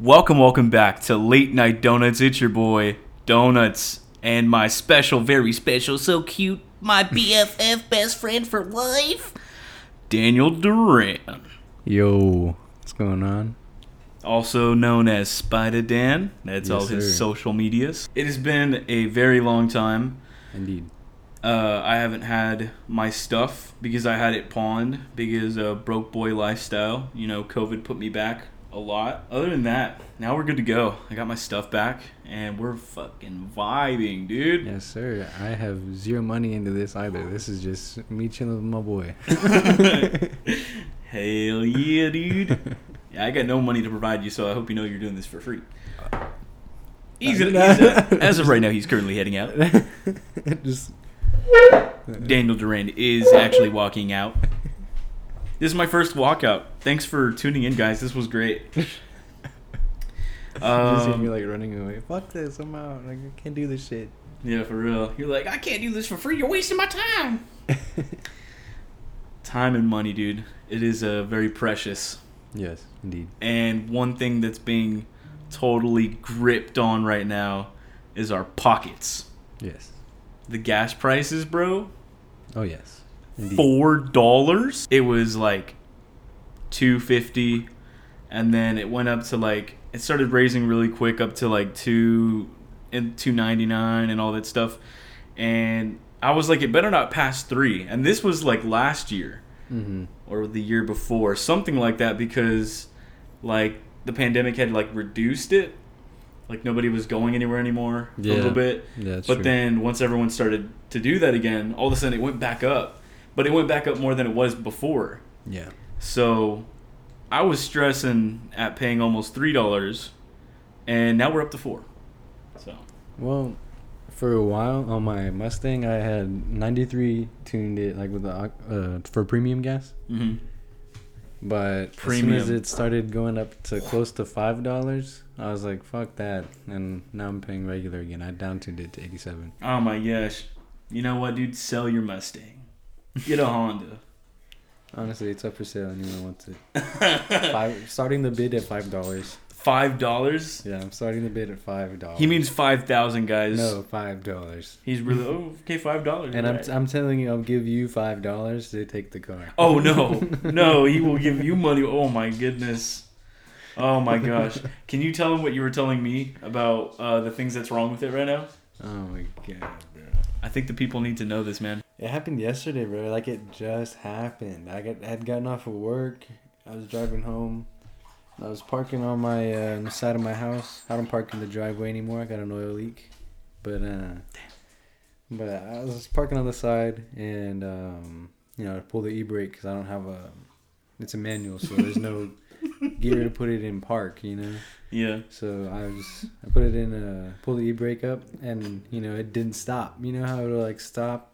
Welcome, welcome back to Late Night Donuts. It's your boy, Donuts, and my special, very special, so cute, my BFF best friend for life, Daniel Duran, Yo, what's going on? also known as Spider Dan. That's Yes, all his sir. social medias. It has been a very long time. Indeed. Uh, I haven't had my stuff because I had it pawned because uh, broke boy lifestyle. You know, COVID put me back a lot. Other than that, now we're good to go. I got my stuff back and we're fucking vibing, dude. Yes, sir. I have zero money into this either. This is just me chilling with my boy. Hell yeah, dude. Yeah, I got no money to provide you, so I hope you know you're doing this for free. He's, he's, uh, as of right now, he's currently heading out. just Daniel Duran is actually walking out. This is my first walkout. Thanks for tuning in, guys. This was great. just hear me Um, like running away. Fuck this! I'm out. Like I can't do this shit. yeah, for real. You're like, I can't do this for free. You're wasting my time. Time and money, dude. It is uh, very precious. yes, indeed. And one thing that's being totally gripped on right now is our pockets. Yes. The gas prices, bro. Oh yes. Indeed. four dollars. It was like two fifty, and then it went up to like it started raising really quick up to like two and two ninety nine and all that stuff. And I was like, it better not pass three. And this was like last year Mm-hmm. or the year before, something like that, because like the pandemic had like reduced it. Like nobody was going anywhere anymore Yeah. a little bit. Yeah, But true. then once everyone started to do that again, all of a sudden it went back up. But it went back up more than it was before. yeah. So I was stressing at paying almost three dollars, and now we're up to four. So Well, for a while on my Mustang, I had 93 tuned it like with the uh, for premium gas. mhm. But as soon as it started going up to close to five dollars, I was like, "Fuck that!" And now I'm paying regular again. I down tuned it to eighty-seven. oh my gosh, you know what, dude? Sell your Mustang. Get a Honda. Honestly, it's up for sale. Anyone wants it? Five, starting the bid at five dollars. Five dollars. Yeah, I'm starting the bid at five dollars. He means five thousand, guys. no five dollars. He's really oh okay five dollars. And I'm, I'm telling you, I'll give you five dollars to take the car. Oh no, no, he will give you money. Oh my goodness. Oh my gosh. Can you tell him what you were telling me about uh, the things that's wrong with it right now? Oh my god. I think the people need to know this, man. It happened yesterday, bro. Like it just happened. I got had gotten off of work. I was driving home. I was parking on my uh, on the side of my house. I don't park in the driveway anymore. I got an oil leak. But uh but I was parking on the side and um you know, I pulled the e-brake cuz I don't have a it's a manual, so there's no gear to put it in park, you know. Yeah. So I was I put it in a pull the e-brake up and you know, it didn't stop. You know how it'll like stop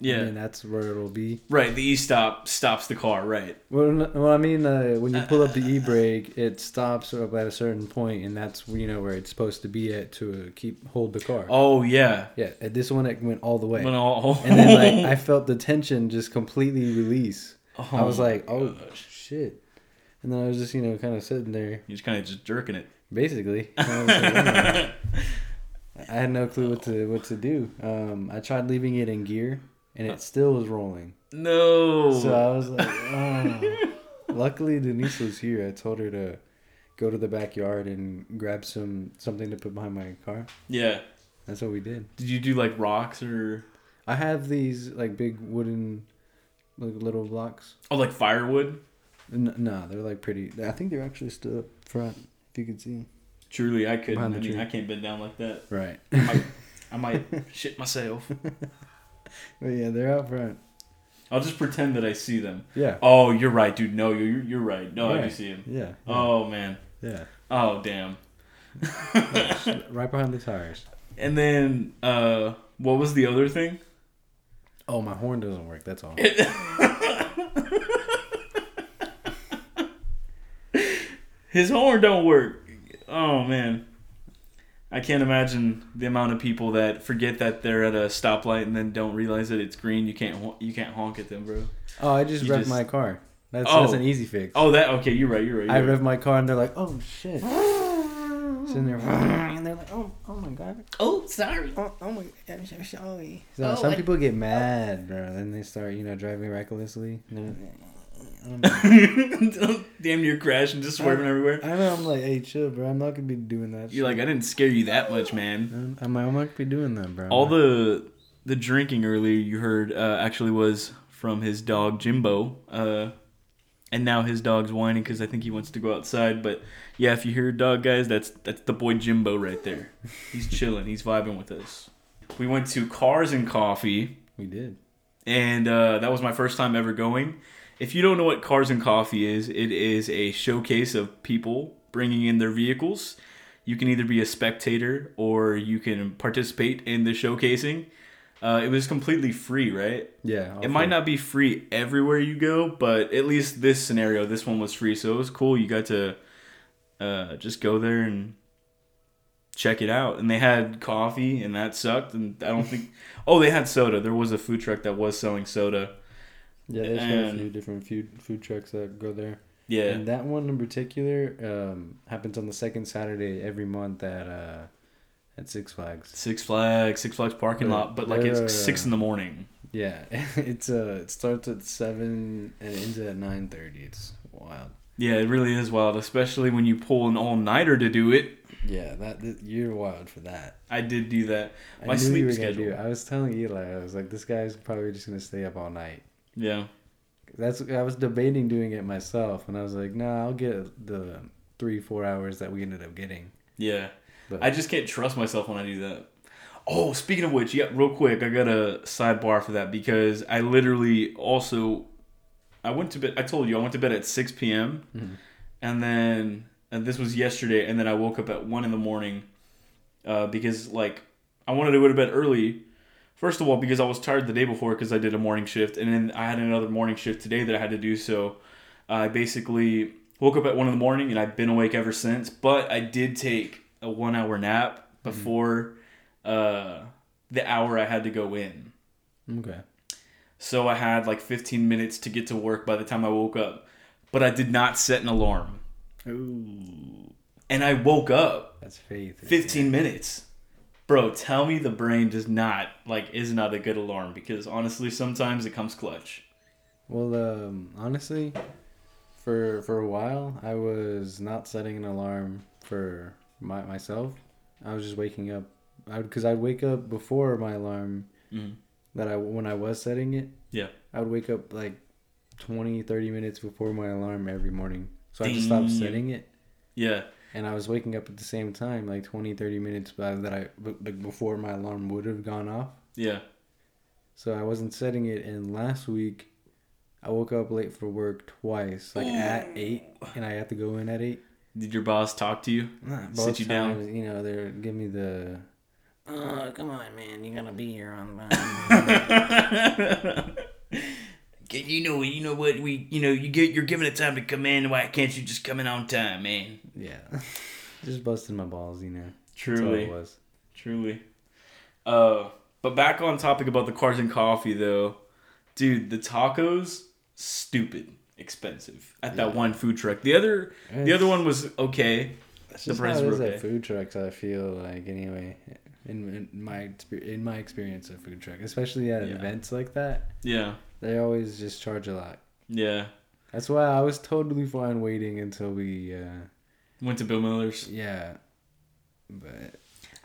Yeah. and that's where it'll be. Right. The e stop stops the car. Right. Well, well, I mean, uh, when you pull up the uh, uh, e-brake, it stops up at a certain point, and that's you know where it's supposed to be at to uh, keep hold the car. Oh yeah. Yeah, at this one it went all the way, When all- and then like I felt the tension just completely release. Oh, I was like, oh gosh. shit, and then I was just you know kind of sitting there, You're just kind of just jerking it. basically. I. I had no clue what to what to do. Um, I tried leaving it in gear, and it still was rolling. no. So I was like, oh. Luckily, Denise was here. I told her to go to the backyard and grab some something to put behind my car. yeah. That's what we did. Did you do like rocks or I have these like big wooden, like little blocks. oh like firewood? N- no, they're like pretty. I think they're actually still up front. If you could see. Them. Truly, I couldn't. I Behind mean, tree. I can't bend down like that. Right. I might, I might shit myself. But yeah, they're out front. I'll just pretend that I see them. Yeah. Oh, you're right, dude. No, you're you're right. No, I do see him. Yeah. yeah, Oh man. Yeah. Oh damn. Right behind the tires. And then, uh, what was the other thing? Oh, my horn doesn't work. That's all. His horn don't work. Oh man. I can't imagine the amount of people that forget that they're at a stoplight and then don't realize that it's green. You can't you can't honk at them, bro. Oh, I just You wrecked just- my car. That's, Oh. that's an easy fix. Oh, that okay. You're right. You're right. I You're right. rev my car and they're like, oh shit. Sitting there, and they're like, oh, oh my god. Oh, sorry. Oh, oh my, I'm sorry. Oh, so Oh, some I- people get mad, bro. Then they start, you know, driving recklessly. And they're- Damn near crash and just swerving everywhere. I know. I'm like, hey, chill, bro. I'm not gonna be doing that. You're like, I didn't scare you that much, man. I'm, I'm, I'm not gonna be doing that, bro. All the the drinking earlier you heard uh, actually was from his dog Jimbo, uh, and now his dog's whining because I think he wants to go outside. But yeah, if you hear a dog, guys, that's that's the boy Jimbo right there. He's chilling. He's vibing with us. We went to Cars and Coffee. we did. and uh, that was my first time ever going. If you don't know what Cars and Coffee is, it is a showcase of people bringing in their vehicles. You can either be a spectator or you can participate in the showcasing. Uh, it was completely free, right? Yeah. It might not be free everywhere you go, but at least this scenario, this one was free, so it was cool. You got to uh, just go there and check it out. And they had coffee, and that sucked. And I don't think. Oh, they had soda. There was a food truck that was selling soda. Yeah, there's and- a few different food food trucks that go there. Yeah, And that one in particular um, happens on the second Saturday every month at uh, at Six Flags. Six Flags, Six Flags parking Yeah, lot, but like it's six in the morning. Yeah, it's uh, it starts at seven and it ends at nine thirty. It's wild. Yeah, it really is wild, especially when you pull an all nighter to do it. Yeah, that, that you're wild for that. I did do that. My sleep schedule. I was telling Eli, I was like, this guy's probably just gonna stay up all night. Yeah. That's I was debating doing it myself, and I was like, nah, I'll get the three four hours that we ended up getting. Yeah. But I just can't trust myself when I do that. Oh, speaking of which, yeah, real quick, I got a sidebar for that because I literally also I went to bed. I told you I went to bed at six p.m. Mhm. and then and this was yesterday, and then I woke up at one in the morning uh, because like I wanted to go to bed early. First of all, because I was tired the day before because I did a morning shift, and then I had another morning shift today that I had to do. So I basically woke up at one in the morning, and I've been awake ever since. But I did take a one-hour nap before uh, the hour I had to go in. okay, So I had like 15 minutes to get to work by the time I woke up, but I did not set an alarm, ooh, and I woke up that's faith. 15 minutes. Bro, tell me the brain does not like is not a good alarm because honestly sometimes it comes clutch. Well, um, honestly, for for a while, I was not setting an alarm for my myself. I was just waking up. I because I'd wake up before my alarm Mhm. that I when I was setting it. Yeah. I would wake up like 20, 30 minutes before my alarm every morning. So I just stopped setting it, Yeah. And I was waking up at the same time, like 20, 30 minutes by that I like before my alarm would have gone off. Yeah. So I wasn't setting it, and last week I woke up late for work twice, like at eight, and I had to go in at eight. Did your boss talk to you? Both Sit you down? times, You know, they're give me the. Oh, come on, man. You gotta be here on time. you know, you know what we, you know, you get, you're given a time to come in. Why can't you just come in on time, man? Yeah, just busting my balls, you know. That's Truly, it was. truly. Uh, but back on topic about the cars and coffee though, dude, the tacos stupid expensive at that one food truck. The other, the other one was okay. The just prices were okay. at food trucks. I feel like anyway, in, in my in my experience at food truck, especially at Yeah. events like that, Yeah, they always just charge a lot. yeah. That's why I was totally fine waiting until we, uh, Went to Bill Miller's. yeah. But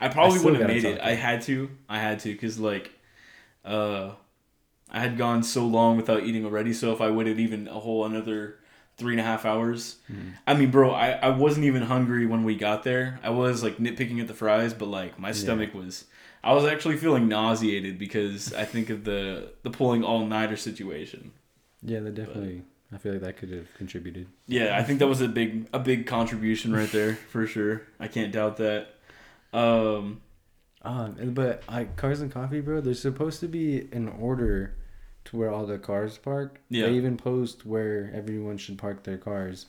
I probably still wouldn't have made it. I had to. I had to because like, uh, I had gone so long without eating already. So if I waited even a whole another three and a half hours, Mhm. I mean, bro, I I wasn't even hungry when we got there. I was like nitpicking at the fries, but like my stomach was. I was actually feeling nauseated because I think of the the pulling all nighter situation. yeah, that definitely. I feel like that could have contributed. Yeah, I think that was a big a big contribution right there for sure. I can't doubt that. Um, Um, but I cars and coffee, bro. There's supposed to be an order to where all the cars park. Yeah. They even post where everyone should park their cars.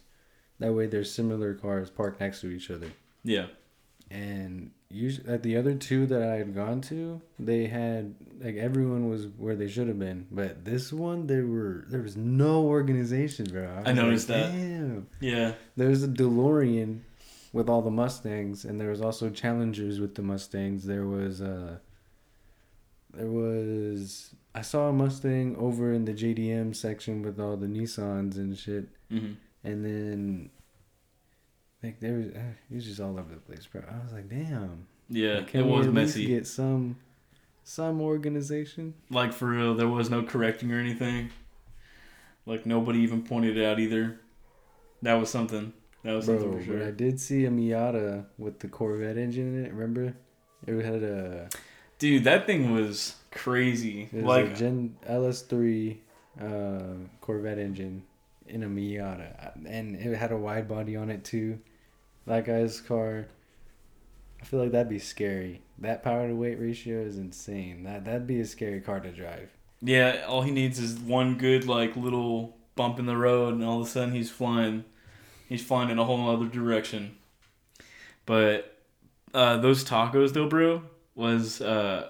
That way, there's similar cars parked next to each other. yeah. and usually at the other two that I had gone to, they had like everyone was where they should have been. But this one, there were there was no organization, bro. I was noticed like, that. Damn. Yeah. There was a DeLorean with all the Mustangs, and there was also Challengers with the Mustangs. There was uh there was I saw a Mustang over in the JDM section with all the Nissans and shit, hmm and then like there was uh, it was just all over the place, bro. I was like, damn. Yeah. Can it was messy. Get some some organization. Like for real, there was no correcting or anything. Like nobody even pointed it out either. That was something. That was Bro, something for but I did see a Miata with the Corvette engine in it. Remember? It had a Dude, that thing was crazy. it was Like a Gen LS3 uh, Corvette engine in a Miata, and it had a wide body on it too. That guy's car. I feel like that'd be scary. That power to weight ratio is insane. That that'd be a scary car to drive. Yeah, all he needs is one good like little bump in the road, and all of a sudden he's flying. He's flying in a whole other direction. But uh, those tacos, though, bro, was uh,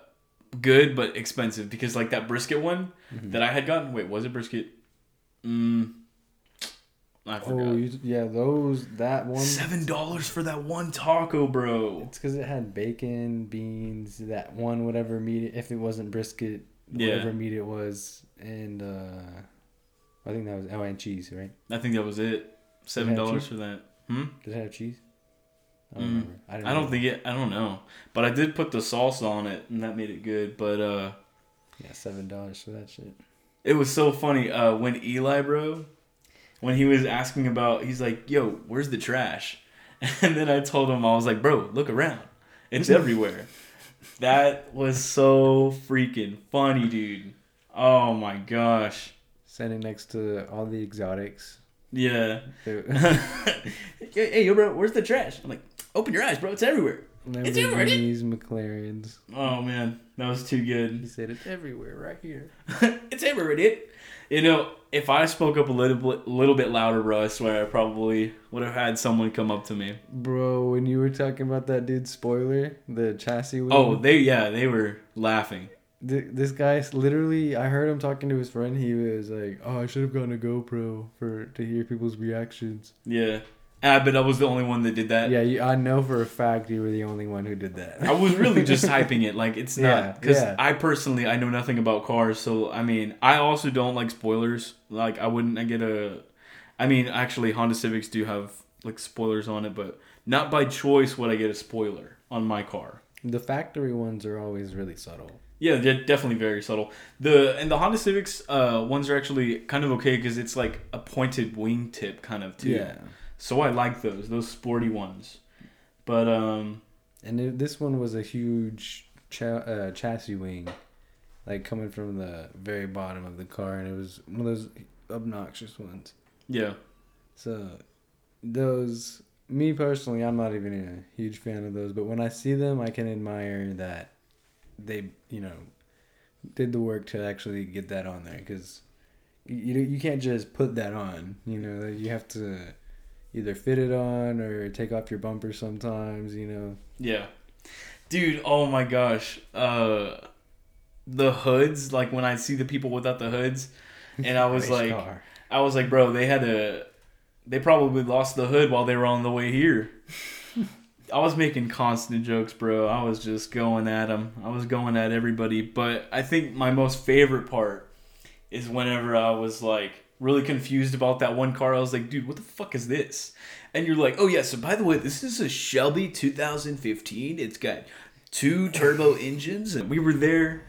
good but expensive because like that brisket one Mm-hmm. that I had gotten. Wait, was it brisket? Mm, I forgot. Oh, you, yeah, those that one. Seven dollars for that one taco, bro. It's because it had bacon, beans, that one whatever meat. If it wasn't brisket, Yeah. whatever meat it was, and uh I think that was oh and cheese, right? I think that was it. Seven dollars for that. Hmm. Did it have cheese? I Mm, don't remember. I, didn't I don't think it. I don't know, but I did put the salsa on it, and that made it good. But uh, Yeah, seven dollars for that shit. it was so funny uh, when Eli, bro, when he was asking about, he's like, "Yo, where's the trash?" And then I told him, I was like, "Bro, look around. It's everywhere." that was so freaking funny, dude. Oh my gosh. Standing next to all the exotics. Yeah. Hey, yo, bro, where's the trash? I'm like, open your eyes, bro. It's everywhere. It's everywhere, McLarens. Oh man, that was too good. He said it's everywhere, right here. it's everywhere, dude. You know, if I spoke up a little bit, little bit louder, bro, I swear I probably would have had someone come up to me. Bro, when you were talking about that dude, spoiler, the chassis wheel. Oh, they yeah, they were laughing. Th- this guy literally i heard him talking to his friend he was like oh i should have gotten a gopro for to hear people's reactions Yeah, ah, but I was the only one that did that. yeah you, i know for a fact you were the only one who did that I was really just hyping it. Like it's not because yeah. I personally I know nothing about cars. So I mean, I also don't like spoilers. Like I wouldn't I get a. I mean, actually, Honda Civics do have like spoilers on it, but not by choice would I get a spoiler on my car. the factory ones are always really subtle Yeah, they're definitely very subtle. The and the Honda Civics uh, ones are actually kind of okay because it's like a pointed wingtip kind of too. yeah So I like those those sporty ones. But um and it, this one was a huge cha- uh, chassis wing like coming from the very bottom of the car and it was one of those obnoxious ones yeah So those me personally, I'm not even a huge fan of those, but when I see them, I can admire that they, you know, did the work to actually get that on there cuz you you can't just put that on, you know, you have to either fit it on or take off your bumper sometimes, you know. yeah, dude. Oh my gosh. Uh, the hoods like when I see the people without the hoods, and I was like. car. I was like, bro, they had to. They probably lost the hood while they were on the way here. I was making constant jokes, bro. I was just going at them. I was going at everybody. But I think my most favorite part is whenever I was like really confused about that one car. I was like, dude, what the fuck is this? And you're like, oh yeah. So by the way, this is a Shelby 2015. It's got two turbo engines, and we were there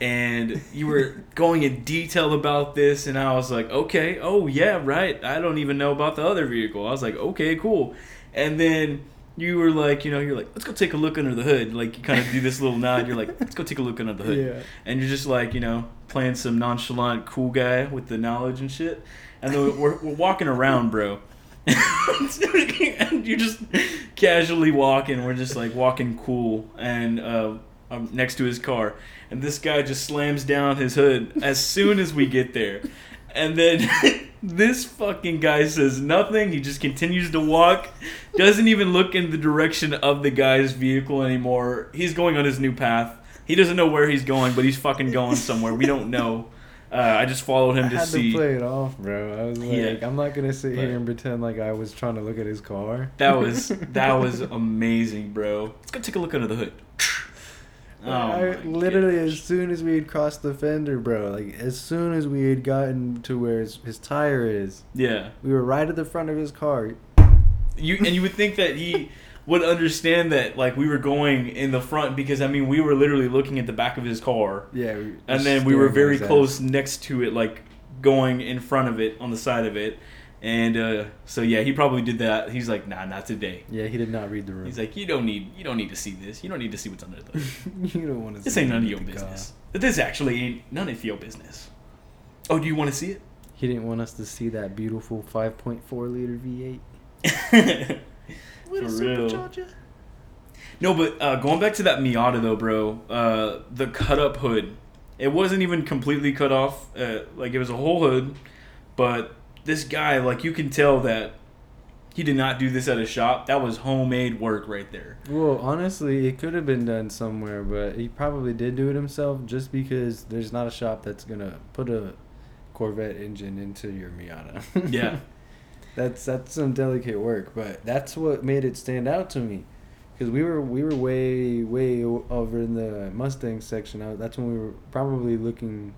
and you were going in detail about this and i was like okay oh yeah right i don't even know about the other vehicle i was like okay cool and then you were like you know you're like let's go take a look under the hood. Like you kind of do this little nod you're like let's go take a look under the hood. Yeah. and you're just like you know playing some nonchalant cool guy with the knowledge and shit. And then we're, we're walking around bro. And you're just casually walking we're just like walking cool. And uh um, next to his car. And this guy just slams down his hood as soon as we get there And then this fucking guy says nothing. He just continues to walk. Doesn't even look in the direction of the guy's vehicle anymore. He's going on his new path. He doesn't know where he's going, but he's fucking going somewhere. We don't know. Uh, I just followed him I to had see. to play it off, bro. I was like, Yeah. I'm not gonna sit But- here and pretend like I was trying to look at his car. That was that was amazing, bro. Let's go take a look under the hood. Oh, I, literally, goodness. as soon as we had crossed the fender, bro, like as soon as we had gotten to where his, his tire is, yeah. we were right at the front of his car. You and you would think that he would understand that like we were going in the front because I mean we were literally looking at the back of his car Yeah, we, and then we were very close next to it like going in front of it on the side of it and uh, so yeah he probably did that he's like nah not today Yeah, he did not read the room. he's like you don't need you don't need to see this you don't need to see what's under the you don't want to. this ain't none of your business this actually ain't none of your business oh do you want to see it? He didn't want us to see that beautiful 5.4 liter V8. it For real. No, but uh, going back to that Miata though, bro, uh, the cut up hood, it wasn't even completely cut off. Uh, like it was a whole hood, but this guy, like you can tell that he did not do this at a shop. That was homemade work right there. Well, honestly, it could have been done somewhere, but he probably did do it himself just because there's not a shop that's gonna put a Corvette engine into your Miata. Yeah. that's that's some delicate work, but that's what made it stand out to me, because we were we were way way over in the Mustang section. That's when we were probably looking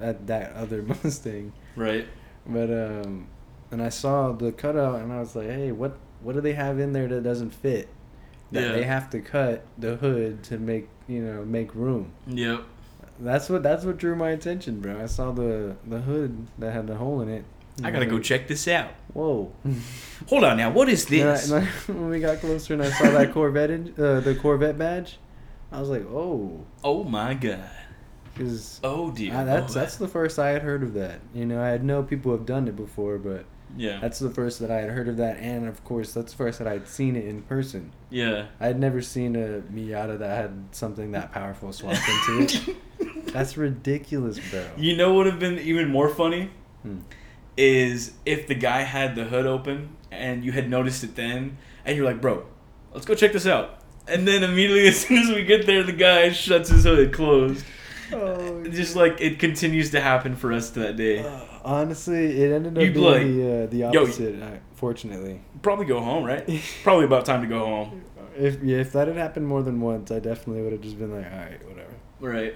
at that other Mustang, Right. But um, and I saw the cutout and I was like, hey, what what do they have in there that doesn't fit? That Yeah. they have to cut the hood to make you know make room. Yep. That's what that's what drew my attention, bro. I saw the the hood that had the hole in it. I gotta go check this out. Whoa. Hold on now. What is Then I- this? I- when we got closer and I saw that Corvette, uh, the Corvette badge, I was like, oh, Oh my god. Because Oh dear. that's Oh, that's the first I had heard of that. You know, I had know people have done it before, but yeah. that's the first that I had heard of that, and of course, that's the first that I had seen it in person. yeah. I had never seen a Miata that had something that powerful swapped into it. That's ridiculous, bro. You know what would have been even more funny? Hmm. Is if the guy had the hood open and you had noticed it then, and you're like, bro, let's go check this out. And then immediately, as soon as we get there, the guy shuts his hood closed. Oh, Just like it continues to happen for us that day. Uh, honestly, it ended up You'd being like, the uh, the opposite. Uh, fortunately, Probably go home, right? Probably about time to go home. if yeah, if that had happened more than once, I definitely would have just been like, all right, whatever. Right.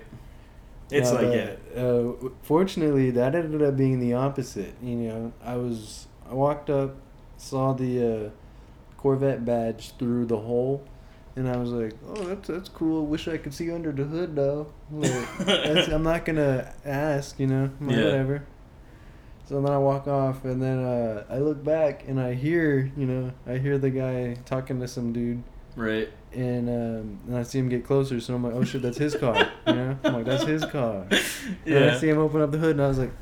It's No, like, but, yeah. Uh, fortunately, that ended up being the opposite. You know, I was I walked up, saw the uh, Corvette badge through the hole, and I was like, "Oh, that's that's cool. Wish I could see under the hood though." Like, that's, I'm not gonna ask, you know, Yeah. whatever. So then I walk off, and then uh, I look back, and I hear, you know, I hear the guy talking to some dude Right. and um, and I see him get closer, so I'm like, oh shit, that's his car. You know, I'm like, that's his car. Yeah. And I see him open up the hood, and I was like,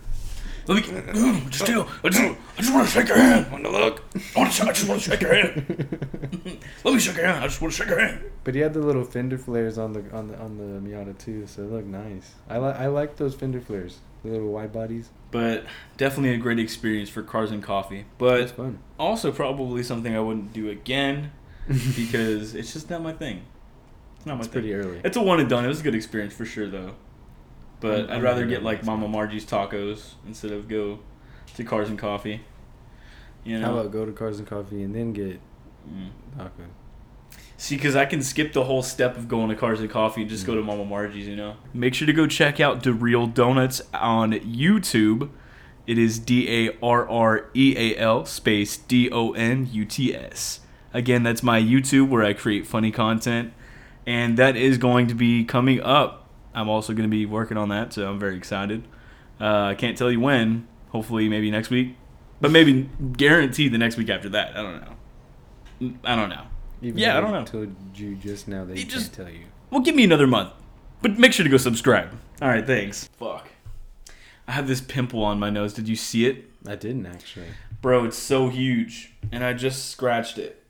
Let me just chill. I just, I just want to shake your hand. Want to look? I, want to, I just want to shake your hand. Let me shake your hand. I just want to shake your hand. but he had the little fender flares on the on the on the Miata too, so it looked nice. I like I like those fender flares, the little wide bodies. But definitely a great experience for cars and coffee. It's But fun also probably something I wouldn't do again because it's just not my thing. It's not my it's thing. pretty early. It's a one and done. It was a good experience for sure, though. But I'm- I'd rather get like Mama. Margie's tacos instead of go to Cars and Coffee. You know. How about go to Cars and Coffee and then get Mm. taco? See, because I can skip the whole step of going to Cars and Coffee and just go to Mama Margie's, you know? Make sure to go check out The Real Donuts on YouTube. It is D A R R E A L space D O N U T S. Again, that's my YouTube where I create funny content. And that is going to be coming up. I'm also going to be working on that, so I'm very excited. Uh, I can't tell you when. Hopefully, maybe next week. But maybe guaranteed the next week after that. I don't know. I don't know. Even Yeah, I don't know. I told you just now that You he just- can't tell you. Well, give me another month. But make sure to go subscribe. All right, thanks. Fuck. I have this pimple on my nose. Did you see it? I didn't actually. Bro, it's so huge. And I just scratched it.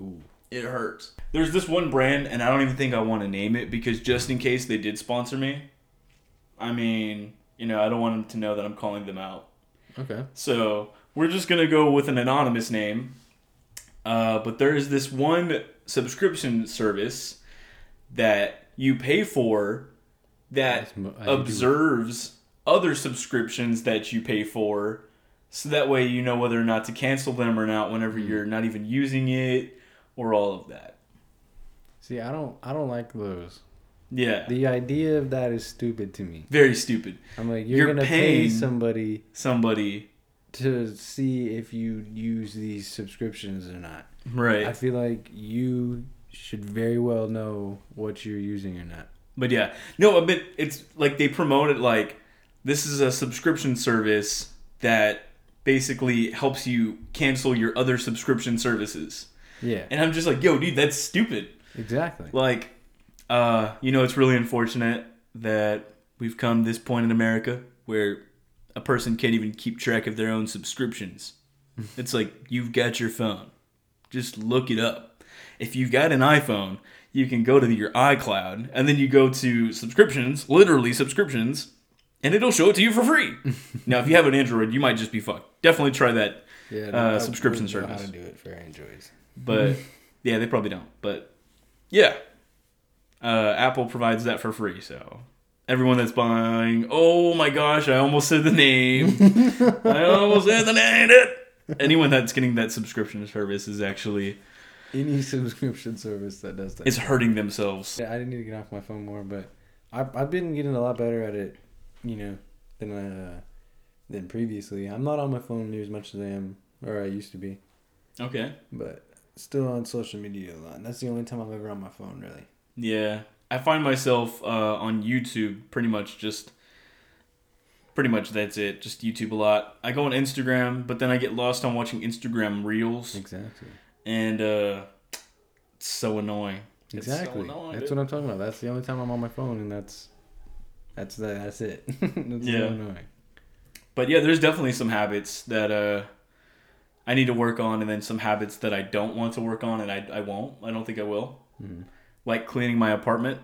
Ooh. It hurts. There's this one brand, and I don't even think I want to name it because just in case they did sponsor me, I mean, you know, I don't want them to know that I'm calling them out. Okay. So we're just gonna go with an anonymous name. Uh, but there is this one subscription service that you pay for that mo- I do- observes other subscriptions that you pay for, so that way you know whether or not to cancel them or not whenever Hmm. you're not even using it or all of that. See, I don't. I don't like those. Yeah, The idea of that is stupid to me. very stupid. I'm like, you're, You're gonna pay somebody Somebody, to see if you use these subscriptions or not. right? I feel like you should very well know what you're using or not. But yeah, no, but it's like they promote it like this is a subscription service that basically helps you cancel your other subscription services. Yeah, And I'm just like, yo, dude, that's stupid. exactly. Like, uh, you know, it's really unfortunate that we've come to this point in America where a person can't even keep track of their own subscriptions. it's like you've got your phone. Just look it up. If you've got an iPhone, you can go to your iCloud and then you go to subscriptions, literally subscriptions, and it'll show it to you for free. now, if you have an Android, you might just be fucked. Definitely try that. Yeah, uh, subscription service. How to do it for Androids? But yeah, they probably don't. But yeah, uh, Apple provides that for free. So everyone that's buying, oh my gosh, I almost said the name. I almost said the name. Anyone that's getting that subscription service is actually Any subscription service that does that. is hurting themselves. Yeah, I didn't need to get off my phone more, but I've I've been getting a lot better at it, you know, than uh, than previously. I'm not on my phone near as much as I am, or I used to be, Okay. but still on social media a lot. And that's the only time I'm ever on my phone, really. Yeah, I find myself uh, on YouTube pretty much just. Pretty much that's it. Just YouTube a lot. I go on Instagram, but then I get lost on watching Instagram reels. Exactly. and uh it's so annoying. It's so Exactly. annoying, that's dude. what I'm talking about. That's the only time I'm on my phone, and that's that's the, that's it. that's Yeah. so annoying. But yeah, there's definitely some habits that uh I need to work on, and then some habits that I don't want to work on, and I I won't. I don't think I will. Mhm. Like cleaning my apartment.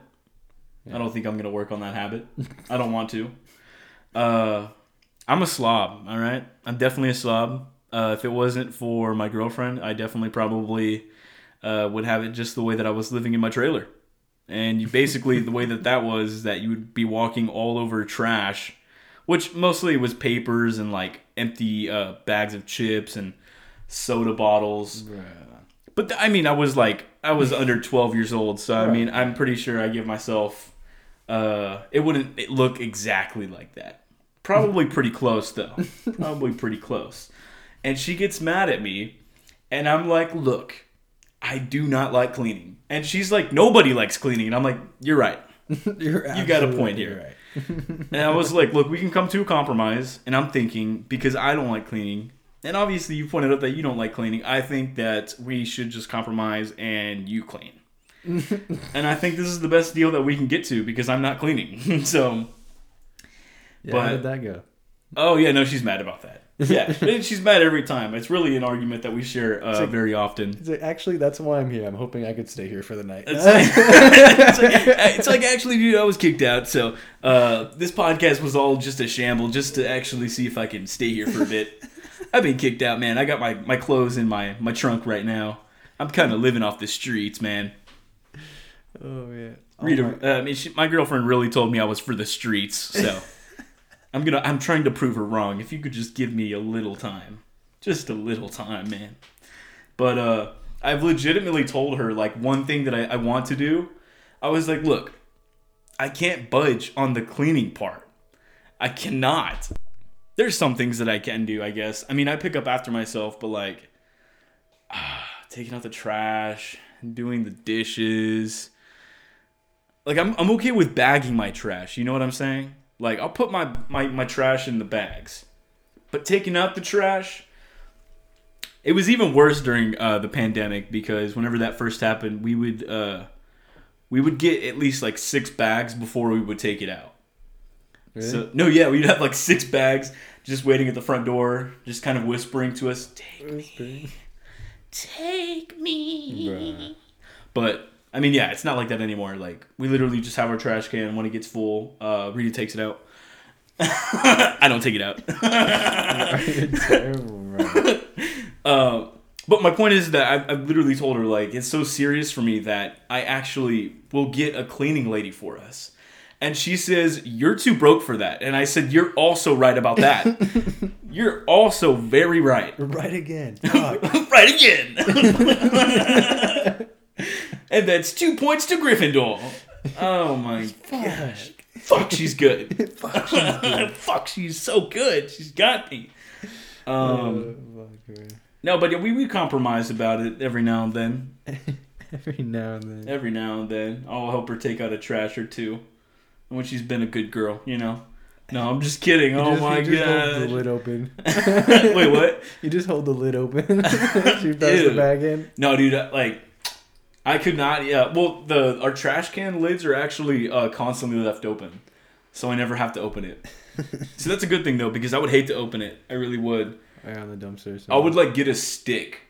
Yeah. I don't think I'm gonna work on that habit. I don't want to. Uh, I'm a slob. All right, I'm definitely a slob. Uh, if it wasn't for my girlfriend, I definitely probably uh, would have it just the way that I was living in my trailer. And you basically the way that that was is that you would be walking all over trash, which mostly was papers and like empty uh, bags of chips and soda bottles. But th- I mean, I was like, I was under 12 years old, so I Right. mean, I'm pretty sure I give myself. Uh, it wouldn't look exactly like that. Probably pretty close though. Probably pretty close. And she gets mad at me, and I'm like, look, I do not like cleaning. And she's like, nobody likes cleaning. And I'm like, you're right. You're You got a point here. right. And I was like, look, we can come to a compromise. And I'm thinking, because I don't like cleaning, and obviously you pointed out that you don't like cleaning, I think that we should just compromise and you clean. and I think this is the best deal that we can get to because I'm not cleaning. so, Yeah, But- how did that go? oh yeah, no, she's mad about that. Yeah, she's mad every time. It's really an argument that we share uh, like- very often. Like, actually, that's why I'm here. I'm hoping I could stay here for the night. It's like, it's, like, it's like, actually, dude, I was kicked out. So uh, this podcast was all just a shamble, just to actually see if I can stay here for a bit. I've been kicked out, man. I got my, my clothes in my, my trunk right now. I'm kind of living off the streets, man. oh yeah. Oh, Rita, my- uh, I mean, she, my girlfriend really told me I was for the streets, so I'm gonna. I'm trying to prove her wrong. If you could just give me a little time, just a little time, man. But uh, I've legitimately told her like one thing that I, I want to do. I was like, look, I can't budge on the cleaning part. I cannot. There's some things that I can do, I guess. I mean, I pick up after myself, but like ah, taking out the trash, doing the dishes. Like I'm I'm okay with bagging my trash. You know what I'm saying? Like I'll put my my, my trash in the bags. But taking out the trash it was even worse during uh, the pandemic because whenever that first happened, we would uh, we would get at least like six bags before we would take it out. Really? So no, yeah, we'd have like six bags just waiting at the front door, just kind of whispering to us, "Take me, take me." Bruh. But I mean, yeah, it's not like that anymore. Like we literally just have our trash can when it gets full. Uh, Rita takes it out, I don't take it out. Terrible. Uh, but my point is that I've, I've literally told her like it's so serious for me that I actually will get a cleaning lady for us. And she says, You're too broke for that. And I said, You're also right about that. You're also very right. Right again. Right again. and that's two points to Gryffindor. Oh my gosh. Fuck, she's good. Fuck, she's good. Fuck, she's so good. She's got me. Um, Oh, no, but we, we compromise about it every now and then. Every now and then. Every now and then. I'll help her take out a trash or two. When she's been a good girl, you know? No, I'm just kidding. You oh just- my you just hold the lid open. Wait, what? You just hold the lid open. she throws the bag in. No, dude, like I could not. Yeah, well, the our trash can lids are actually uh, constantly left open, so I never have to open it. so that's a good thing though, because I would hate to open it. I really would. Right on the dumpster. I would like get a stick,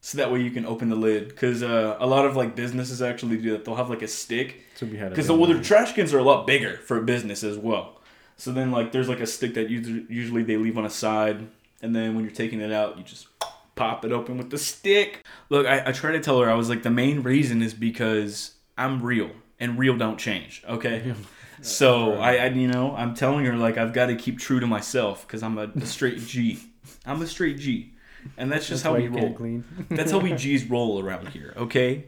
so that way you can open the lid. Because uh, a lot of like businesses actually do that. They'll have like a stick. So we had Because big well, their trash cans are a lot bigger for a business as well. So then like there's like a stick that usually usually they leave on a side, and then when you're taking it out, you just pop it open with the stick. Look, I, I try to tell her I was like the main reason is because I'm real and real don't change. Okay. So I, I, you know, I'm telling her like I've got to keep true to myself because I'm a, a straight G. I'm a straight G, and that's just That's how we roll. clean. That's how we G's roll around here. Okay.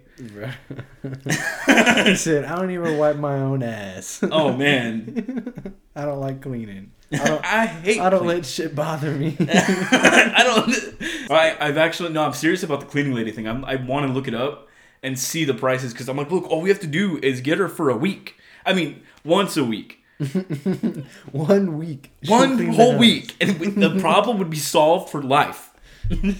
I said I don't even wipe my own ass. Oh man, I don't like cleaning. I don't. I hate. I don't cleaning. let shit bother me. I don't. I, I've actually no. I'm serious about the cleaning lady thing. I'm, I want to look it up and see the prices because I'm like, look, all we have to do is get her for a week. I mean, once a week, One week. One whole week, and the problem would be solved for life.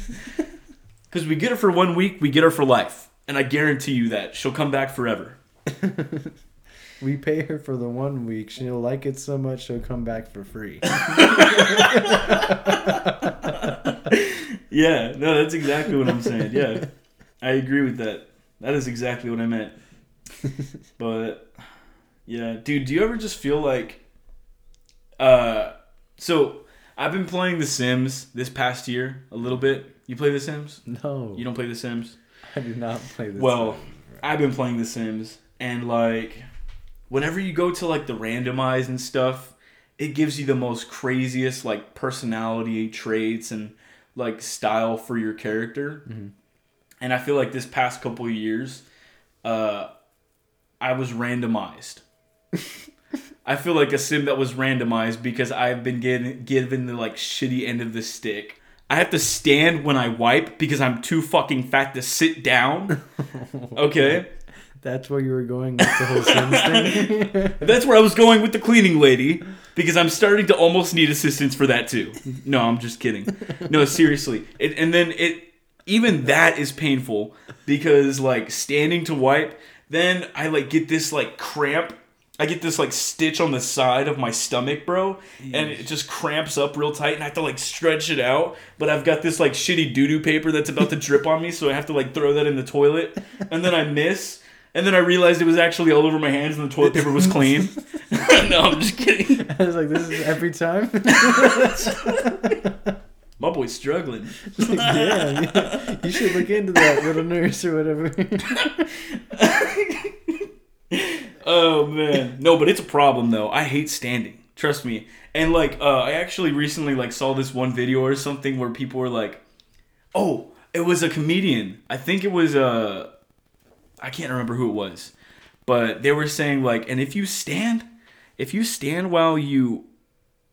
Because we get her for one week, we get her for life, and I guarantee you that she'll come back forever. We pay her for the one week. She'll like it so much she'll come back for free. Yeah, no, that's exactly what I'm saying. Yeah, I agree with that. That is exactly what I meant. But yeah, dude, do you ever just feel like uh so I've been playing The Sims this past year a little bit. You play The Sims? No, You don't play The Sims? I do not play this. Well, game. I've been playing The Sims and like whenever you go to like the randomize and stuff, it gives you the most craziest like personality traits and like style for your character. Mhm. And I feel like this past couple years, uh, I was randomized. I feel like a sim that was randomized because I've been getting given the like shitty end of the stick. I have to stand when I wipe because I'm too fucking fat to sit down. Okay. that's where you were going with the whole Sims thing. That's where I was going with the cleaning lady because I'm starting to almost need assistance for that too. No, I'm just kidding. No, seriously. It, and then it even that is painful because like standing to wipe, then I like get this like cramp. I get this like stitch on the side of my stomach, bro, and it just cramps up real tight, and I have to like stretch it out. But I've got this like shitty doo doo paper that's about to drip on me, so I have to like throw that in the toilet, and then I miss, and then I realized it was actually all over my hands, and the toilet paper was clean. no, I'm just kidding. I was like, this is every time. My boy's struggling. Like, yeah, yeah, you should look into that little nurse or whatever. Oh man, no, but it's a problem though. I hate standing. Trust me. And like, uh, I actually recently like saw this one video or something where people were like, "Oh, it was a comedian. I think it was Uh, I can't remember who it was, but they were saying like, and if you stand, if you stand while you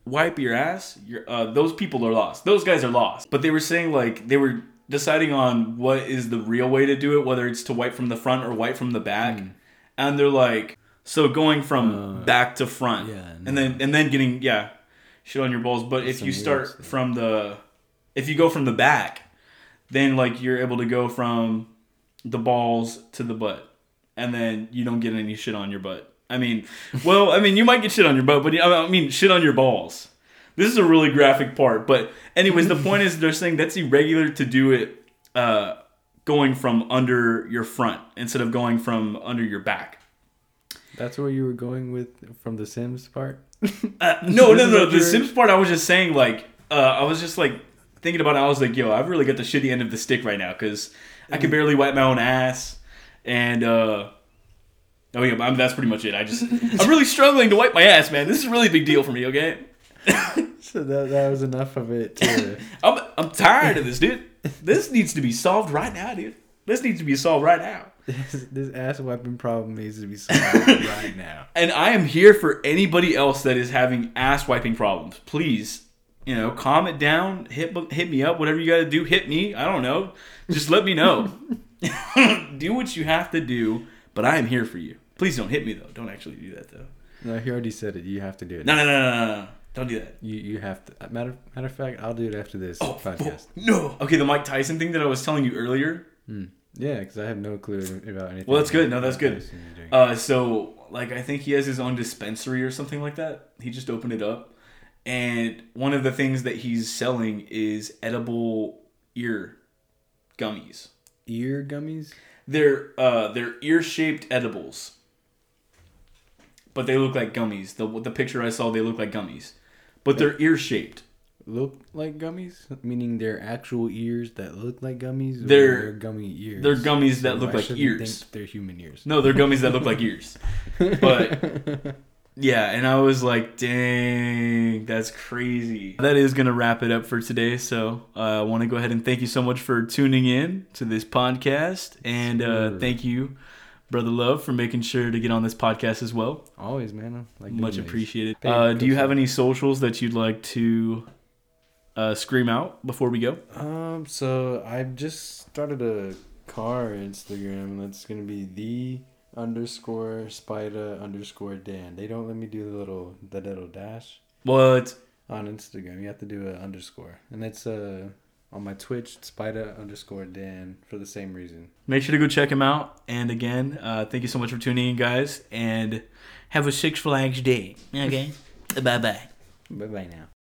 wipe your ass, you're, uh, those people are lost. Those guys are lost. But they were saying like they were deciding on what is the real way to do it, whether it's to wipe from the front or wipe from the back, and they're like, so going from Uh, back to front, yeah, and then and then getting yeah, shit on your balls. But if you start stuff. from the, if you go from the back, then like you're able to go from the balls to the butt, and then you don't get any shit on your butt. I mean, well, I mean, you might get shit on your butt, but I mean, shit on your balls. This is a really graphic part, but anyways, the point is they're saying that's irregular to do it uh, going from under your front instead of going from under your back. That's where you were going with from the Sims part. Uh, no, no, no. The Sims part, I was just saying, like, uh, I was just like thinking about it. I was like, yo, I've really got the shitty end of the stick right now because I can barely wipe my own ass, and uh, oh yeah, I'm, that's pretty much it. I just, I'm really struggling to wipe my ass, man. This is a really big deal for me. Okay, So that that was enough of it. To, I'm, I'm tired of this, dude. This needs to be solved right now, dude. This needs to be solved right now. This, this ass wiping problem needs to be solved right now. And I am here for anybody else that is having ass wiping problems. Please, you know, calm it down. Hit hit me up. Whatever you got to do, hit me. I don't know. Just let me know. do what you have to do. But I am here for you. Please don't hit me though. Don't actually do that though. No, he already said it. You have to do it. No, no, no, no, no, no. Don't do that. You you have to. Uh, matter matter of fact, I'll do it after this Oh, podcast. Oh, no. Okay, the Mike Tyson thing that I was telling you earlier. Hmm. Yeah, because I have no clue about anything. Well, that's good. No, that's good. Tyson is doing. Uh, so like I think he has his own dispensary or something like that. He just opened it up, and one of the things that he's selling is edible ear gummies. Ear gummies. They're uh they're ear shaped edibles, but they look like gummies. The the picture I saw, they look like gummies, but they're ear shaped. Look like gummies, meaning they're actual ears that look like gummies. or They're- gummy ears. they're gummies that look why like ears. think They're human ears. No, they're gummies that look like ears. But yeah, and I was like, dang, that's crazy. That is going to wrap it up for today. So uh, I want to go ahead and thank you so much for tuning in to this podcast. And uh, thank you, Brother Love, for making sure to get on this podcast as well. Always, man. I like Much appreciated. Uh, do you have any socials that you'd like to uh, scream out before we go? Um, so I've just started a car Instagram that's gonna be the underscore spider underscore Dan. They don't let me do the little the little dash What? on Instagram. You have to do an underscore, and it's uh on my Twitch spider underscore Dan for the same reason. Make sure to go check him out. And again, uh, thank you so much for tuning in, guys. And have a Six Flags day. Okay. bye bye. Bye bye now.